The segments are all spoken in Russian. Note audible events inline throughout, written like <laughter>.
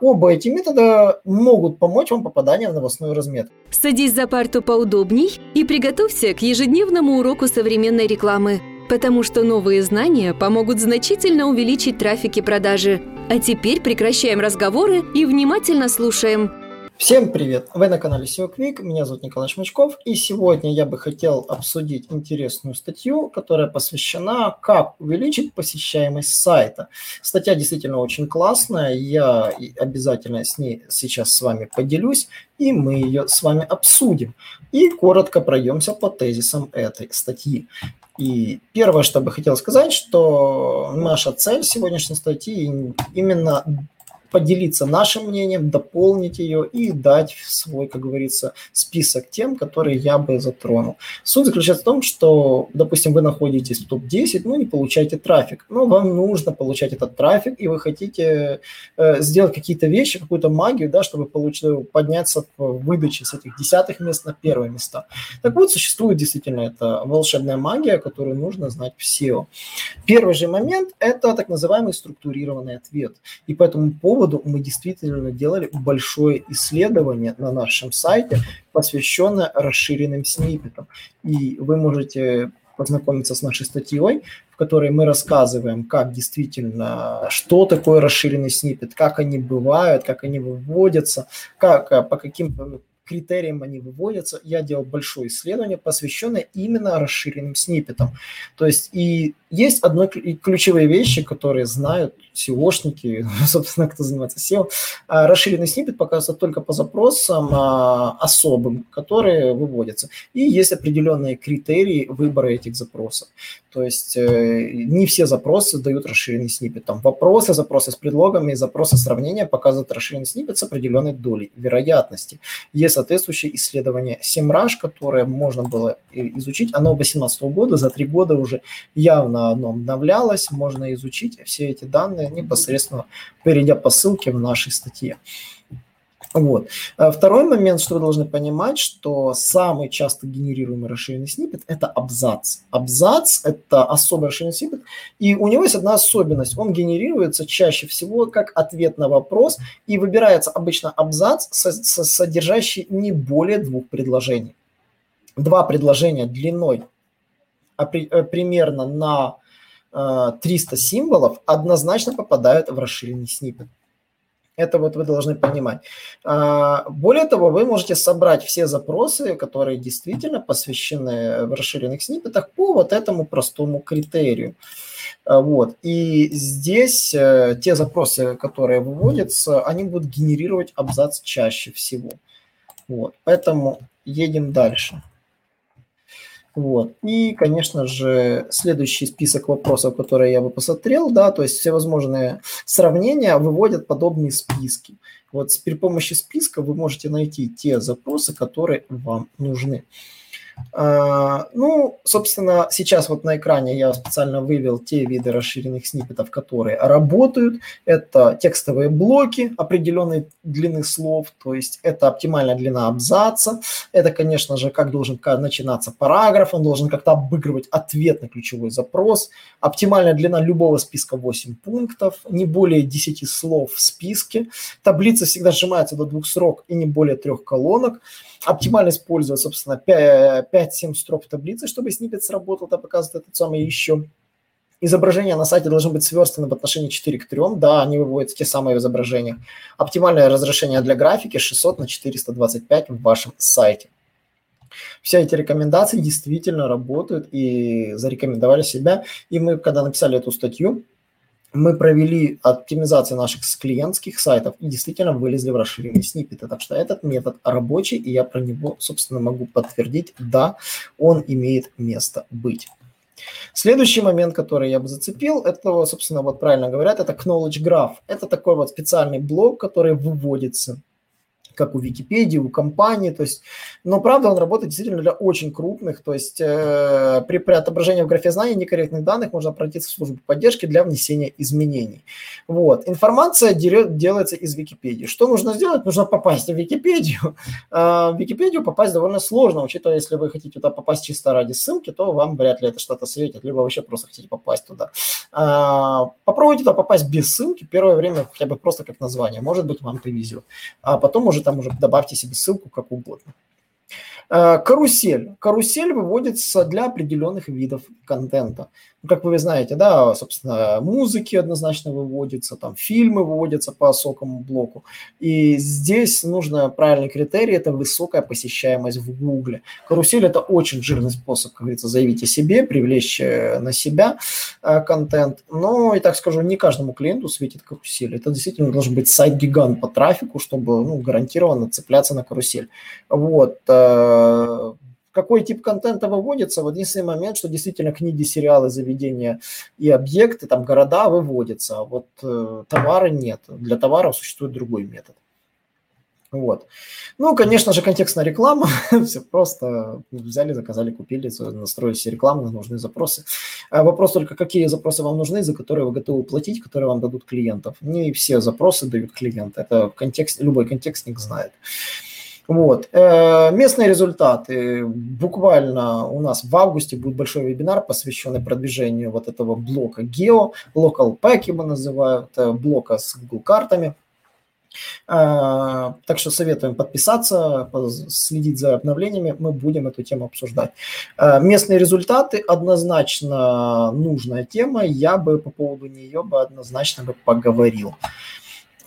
Оба эти метода могут помочь вам попаданию в новостную разметку. Садись за парту поудобней и приготовься к ежедневному уроку современной рекламы, потому что новые знания помогут значительно увеличить трафик и продажи. А теперь прекращаем разговоры и внимательно слушаем. Всем привет! Вы на канале SEO Quick, меня зовут Николай Шмачков, и сегодня я бы хотел обсудить интересную статью, которая посвящена «Как увеличить посещаемость сайта». Статья действительно очень классная, я обязательно с ней сейчас с вами поделюсь, и мы ее с вами обсудим. И коротко пройдемся по тезисам этой статьи. И первое, что бы хотел сказать, что наша цель сегодняшней статьи именно поделиться нашим мнением, дополнить ее и дать свой, как говорится, список тем, которые я бы затронул. Суть заключается в том, что, допустим, вы находитесь в топ-10, но не получаете трафик, но вам нужно получать этот трафик, и вы хотите э, сделать какие-то вещи, какую-то магию, да, чтобы получить, подняться в выдаче с этих десятых мест на первые места. Так вот, существует действительно эта волшебная магия, которую нужно знать в SEO. Первый же момент – это так называемый структурированный ответ. И по этому поводу мы действительно делали большое исследование на нашем сайте, посвященное расширенным сниппетам. И вы можете познакомиться с нашей статьей, в которой мы рассказываем, как действительно, что такое расширенный сниппет, как они бывают, как они выводятся, как, по каким критериям они выводятся. Я делал большое исследование, посвященное именно расширенным сниппетам. То есть и есть одно ключевые вещи, которые знают SEOшники, <laughs> собственно, кто занимается SEO. А, расширенный сниппет показывается только по запросам а, особым, которые выводятся. И есть определенные критерии выбора этих запросов. То есть э, не все запросы дают расширенный сниппет. Там вопросы, запросы с предлогами, запросы сравнения показывают расширенный сниппет с определенной долей вероятности. Есть соответствующее исследование SEMrush, которое можно было изучить. Оно 2018 года, за три года уже явно оно обновлялось, можно изучить все эти данные непосредственно перейдя по ссылке в нашей статье. Вот. А второй момент, что вы должны понимать, что самый часто генерируемый расширенный сниппет – это абзац. Абзац – это особый расширенный сниппет, и у него есть одна особенность. Он генерируется чаще всего как ответ на вопрос, и выбирается обычно абзац, содержащий не более двух предложений. Два предложения длиной Э, примерно на 300 э, символов однозначно попадают в расширенный сниппет. Это вот вы должны понимать. А, более того, вы можете собрать все запросы, которые действительно посвящены в расширенных сниппетах по вот этому простому критерию. А, вот. И здесь э, те запросы, которые выводятся, они будут генерировать абзац чаще всего. Вот. Поэтому едем дальше. Вот. И, конечно же, следующий список вопросов, которые я бы посмотрел, да, то есть всевозможные сравнения выводят подобные списки. Вот при помощи списка вы можете найти те запросы, которые вам нужны. А, ну, собственно, сейчас вот на экране я специально вывел те виды расширенных сниппетов, которые работают. Это текстовые блоки определенной длины слов, то есть это оптимальная длина абзаца. Это, конечно же, как должен начинаться параграф, он должен как-то обыгрывать ответ на ключевой запрос. Оптимальная длина любого списка 8 пунктов, не более 10 слов в списке. Таблица всегда сжимается до двух строк и не более трех колонок. Оптимально использовать, собственно, 5-7 строк в таблице, чтобы сниппет сработал, это показывает этот самый еще. Изображения на сайте должны быть сверстаны в отношении 4 к 3. Да, они выводят те самые изображения. Оптимальное разрешение для графики 600 на 425 в вашем сайте. Все эти рекомендации действительно работают и зарекомендовали себя. И мы, когда написали эту статью, мы провели оптимизацию наших клиентских сайтов и действительно вылезли в расширенные сниппеты. Так что этот метод рабочий, и я про него, собственно, могу подтвердить, да, он имеет место быть. Следующий момент, который я бы зацепил, это, собственно, вот правильно говорят, это Knowledge Graph. Это такой вот специальный блок, который выводится как у Википедии, у компании, то есть, но правда он работает действительно для очень крупных, то есть э, при, при отображении в графе знаний некорректных данных можно обратиться в службу поддержки для внесения изменений. Вот. Информация дерет, делается из Википедии. Что нужно сделать? Нужно попасть в Википедию. Э, <laughs> в Википедию попасть довольно сложно, учитывая, если вы хотите туда попасть чисто ради ссылки, то вам вряд ли это что-то светит, либо вообще просто хотите попасть туда. Э, попробуйте туда попасть без ссылки, первое время хотя бы просто как название, может быть, вам повезет. А потом уже там уже добавьте себе ссылку как угодно. Э, карусель. Карусель выводится для определенных видов контента. Ну, как вы знаете, да, собственно, музыки однозначно выводятся, там фильмы выводятся по высокому блоку. И здесь нужно правильный критерий – это высокая посещаемость в Гугле. Карусель – это очень жирный способ, как говорится, заявить о себе, привлечь э, на себя э, контент. Но, и так скажу, не каждому клиенту светит карусель. Это действительно должен быть сайт-гигант по трафику, чтобы ну, гарантированно цепляться на карусель. Вот какой тип контента выводится, вот единственный момент, что действительно книги, сериалы, заведения и объекты, там города выводятся, а вот э, товары нет. Для товаров существует другой метод. Вот. Ну, конечно же, контекстная реклама. <laughs> Все просто взяли, заказали, купили, настроили все рекламные нужные запросы. А вопрос только, какие запросы вам нужны, за которые вы готовы платить, которые вам дадут клиентов. Не все запросы дают клиенты. Это контекст, любой контекстник знает. Вот. Э, местные результаты. Буквально у нас в августе будет большой вебинар, посвященный продвижению вот этого блока Geo, Local Pack его называют, э, блока с Google картами. Э, так что советуем подписаться, следить за обновлениями, мы будем эту тему обсуждать. Местные результаты однозначно нужная тема, я бы по поводу нее бы однозначно бы поговорил.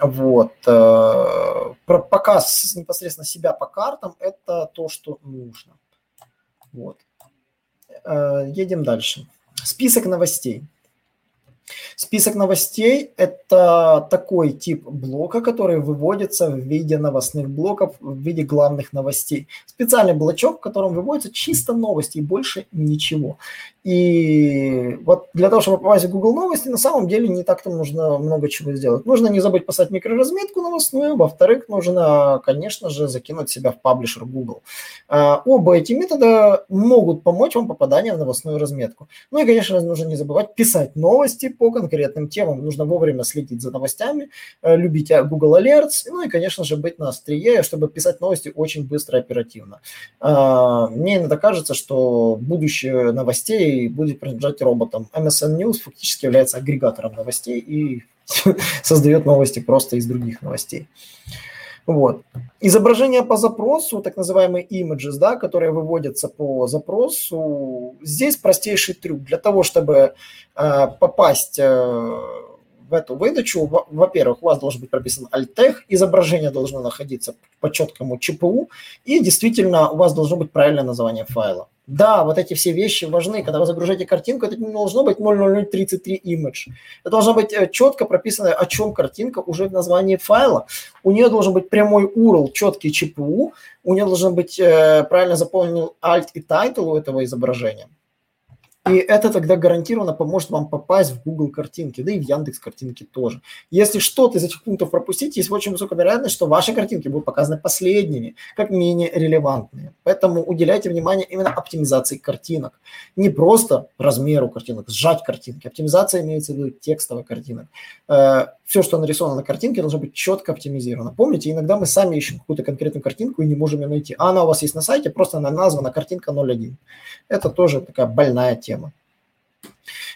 Вот. Э, показ непосредственно себя по картам – это то, что нужно. Вот. Э, едем дальше. Список новостей. Список новостей – это такой тип блока, который выводится в виде новостных блоков, в виде главных новостей. Специальный блочок, в котором выводятся чисто новости и больше ничего. И вот для того, чтобы попасть в Google новости, на самом деле не так-то нужно много чего сделать. Нужно не забыть поставить микроразметку новостную, во-вторых, нужно, конечно же, закинуть себя в паблишер Google. А, оба эти метода могут помочь вам попаданию в новостную разметку. Ну и, конечно, нужно не забывать писать новости по конкретным темам. Нужно вовремя следить за новостями, э, любить э, Google Alerts, ну и, конечно же, быть на острие, чтобы писать новости очень быстро и оперативно. А, мне иногда кажется, что будущее новостей будет принадлежать роботам. MSN News фактически является агрегатором новостей и <laughs> создает новости просто из других новостей. Вот. Изображение по запросу, так называемые images, да, которые выводятся по запросу, здесь простейший трюк. Для того, чтобы э, попасть э, в эту выдачу, во-первых, у вас должен быть прописан alt изображение должно находиться по четкому ЧПУ, и действительно у вас должно быть правильное название файла. Да, вот эти все вещи важны. Когда вы загружаете картинку, это не должно быть 00033 image. Это должно быть э, четко прописано, о чем картинка уже в названии файла. У нее должен быть прямой URL, четкий ЧПУ. У нее должен быть э, правильно заполнен alt и title у этого изображения. И это тогда гарантированно поможет вам попасть в Google картинки, да и в Яндекс картинки тоже. Если что-то из этих пунктов пропустить, есть очень высокая вероятность, что ваши картинки будут показаны последними, как менее релевантные. Поэтому уделяйте внимание именно оптимизации картинок. Не просто размеру картинок, сжать картинки. Оптимизация имеется в виду текстовых картинок. Все, что нарисовано на картинке, должно быть четко оптимизировано. Помните, иногда мы сами ищем какую-то конкретную картинку и не можем ее найти. А она у вас есть на сайте, просто она названа картинка 0.1. Это тоже такая больная тема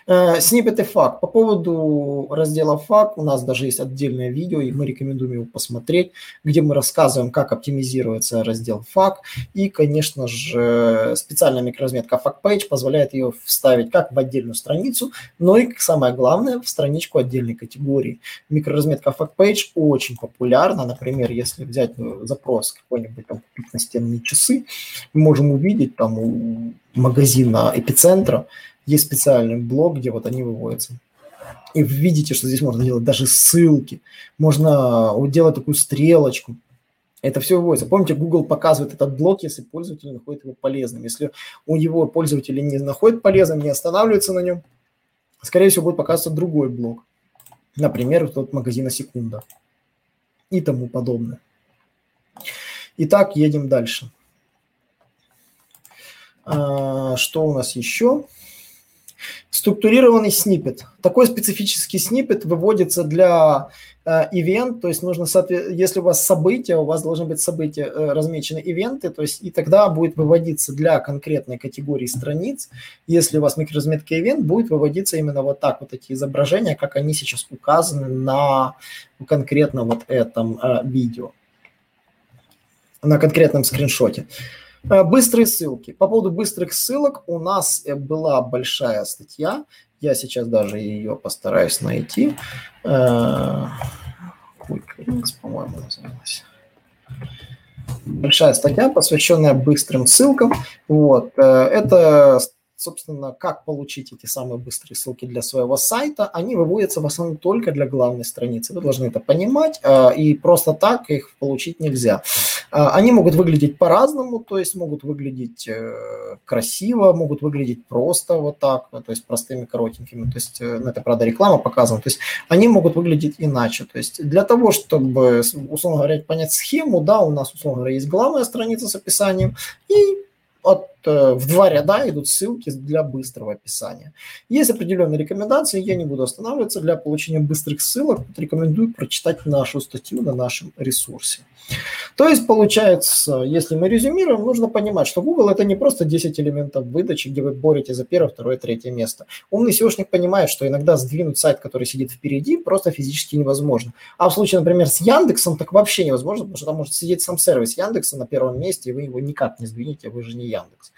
тема. Сниппеты факт. По поводу раздела факт у нас даже есть отдельное видео, и мы рекомендуем его посмотреть, где мы рассказываем, как оптимизируется раздел факт. И, конечно же, специальная микроразметка факт page позволяет ее вставить как в отдельную страницу, но и, самое главное, в страничку отдельной категории. Микроразметка факт page очень популярна. Например, если взять ну, запрос какой-нибудь там купить настенные часы, мы можем увидеть там у магазина эпицентра есть специальный блок, где вот они выводятся. И вы видите, что здесь можно делать даже ссылки, можно делать такую стрелочку. Это все выводится. Помните, Google показывает этот блок, если пользователь находит его полезным. Если у него пользователи не находит полезным, не останавливается на нем, скорее всего, будет показываться другой блок. Например, тот магазина секунда и тому подобное. Итак, едем дальше. А, что у нас еще? Структурированный снипет. Такой специфический снипет выводится для э, ивент, то есть нужно, если у вас события, у вас должны быть события э, размечены ивенты, то есть и тогда будет выводиться для конкретной категории страниц, если у вас микроразметка ивент, будет выводиться именно вот так вот эти изображения, как они сейчас указаны на конкретно вот этом э, видео, на конкретном скриншоте. Э, быстрые ссылки. По поводу быстрых ссылок у нас э, была большая статья. Я сейчас даже ее постараюсь найти. Quick Links, по-моему, называлась. Большая статья, посвященная быстрым ссылкам. Вот. Э, это собственно, как получить эти самые быстрые ссылки для своего сайта, они выводятся в основном только для главной страницы. Вы должны это понимать, и просто так их получить нельзя. А, они могут выглядеть по-разному, то есть могут выглядеть э, красиво, могут выглядеть просто вот так, то есть простыми, коротенькими, то есть э, это, правда, реклама показана, то есть они могут выглядеть иначе. То есть для того, чтобы, условно говоря, понять схему, да, у нас, условно говоря, есть главная страница с описанием, и от, э, в два ряда идут ссылки для быстрого описания. Есть определенные рекомендации, я не буду останавливаться. Для получения быстрых ссылок рекомендую прочитать нашу статью на нашем ресурсе. То есть, получается, если мы резюмируем, нужно понимать, что Google это не просто 10 элементов выдачи, где вы боретесь за первое, второе, третье место. Умный SEOшник понимает, что иногда сдвинуть сайт, который сидит впереди, просто физически невозможно. А в случае, например, с Яндексом, так вообще невозможно, потому что там может сидеть сам сервис Яндекса на первом месте, и вы его никак не сдвинете, вы же не Яндекс.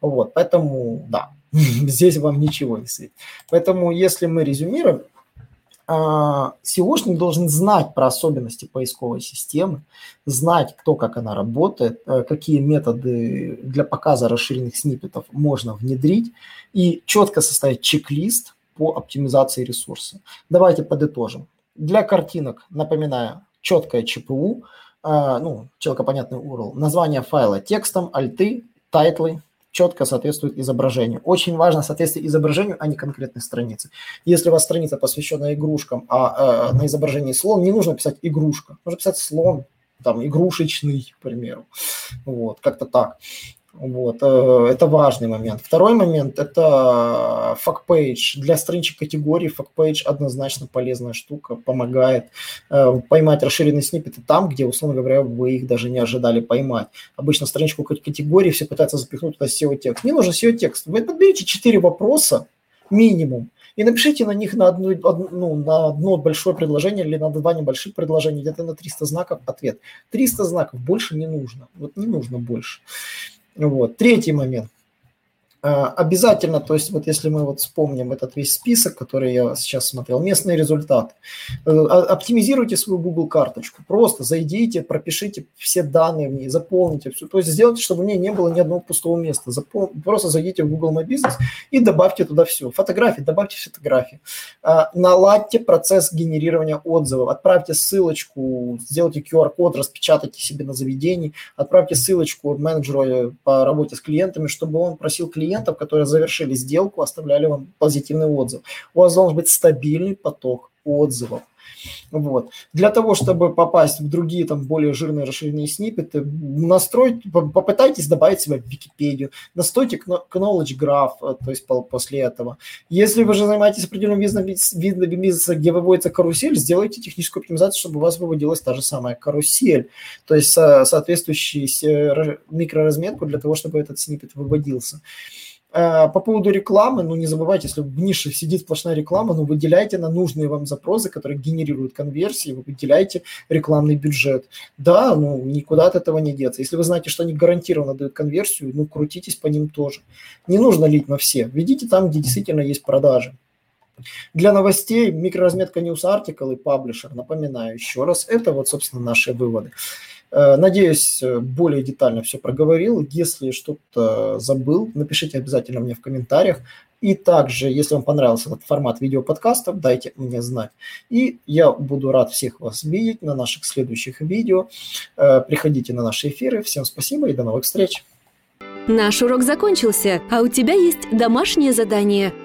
Вот, поэтому, да, <laughs> здесь вам ничего не светит. Поэтому, если мы резюмируем, SEO шник а, должен знать про особенности поисковой системы, знать, кто как она работает, э, какие методы для показа расширенных сниппетов можно внедрить и четко составить чек-лист по оптимизации ресурса. Давайте подытожим. Для картинок, напоминаю, четкое ЧПУ, э, ну, четко понятный URL, название файла текстом, альты, тайтлы, четко соответствует изображению. Очень важно соответствие изображению, а не конкретной странице. Если у вас страница посвящена игрушкам, а э, на изображении слон, не нужно писать игрушка, нужно писать слон, там, игрушечный, к примеру. Вот, как-то так. Вот, э, это важный момент. Второй момент – это FAQ page. Для страничек категории FAQ page однозначно полезная штука, помогает э, поймать расширенные сниппеты там, где, условно говоря, вы их даже не ожидали поймать. Обычно страничку категории все пытаются запихнуть туда SEO-текст. Не нужен SEO-текст. Вы подберите 4 вопроса минимум, и напишите на них на одну, ну, на одно большое предложение или на два небольших предложения, где-то на 300 знаков ответ. 300 знаков, больше не нужно. Вот не нужно больше. Вот. Третий момент. А, обязательно, то есть вот если мы вот вспомним этот весь список, который я сейчас смотрел, местные результаты, э, оптимизируйте свою Google карточку, просто зайдите, пропишите все данные в ней, заполните все, то есть сделайте, чтобы в ней не было ни одного пустого места, Запол... просто зайдите в Google My Business и добавьте туда все, фотографии, добавьте фотографии, а, наладьте процесс генерирования отзывов, отправьте ссылочку, сделайте QR-код, распечатайте себе на заведении, отправьте ссылочку менеджеру э, по работе с клиентами, чтобы он просил клиента клиентов, которые завершили сделку, оставляли вам позитивный отзыв. У вас должен быть стабильный поток отзывов. Вот. Для того, чтобы попасть в другие там более жирные расширенные сниппеты, настройте, попытайтесь добавить себя в Википедию, настройте knowledge graph, э, то есть после этого. Если вы же занимаетесь определенным видом, бизнеса, где выводится карусель, сделайте техническую оптимизацию, чтобы у вас выводилась та же самая карусель, то есть соответствующий микроразметку для того, чтобы этот сниппет выводился. Э, по поводу рекламы, ну не забывайте, если в нише сидит сплошная реклама, ну выделяйте на нужные вам запросы, которые генерируют конверсии, вы выделяйте рекламный бюджет. Да, ну никуда от этого не деться. Если вы знаете, что они гарантированно дают конверсию, ну крутитесь по ним тоже. Не нужно лить на все. Ведите там, где действительно есть продажи. Для новостей микроразметка News Article и Publisher, напоминаю еще раз, это вот, собственно, наши выводы. Э, надеюсь, э, более детально все проговорил. Если что-то забыл, напишите обязательно мне в комментариях. И также, если вам понравился этот формат видеоподкастов, дайте мне знать. И я буду рад всех вас видеть на наших следующих видео. Э, приходите на наши эфиры. Всем спасибо и до новых встреч. Наш урок закончился, а у тебя есть домашнее задание –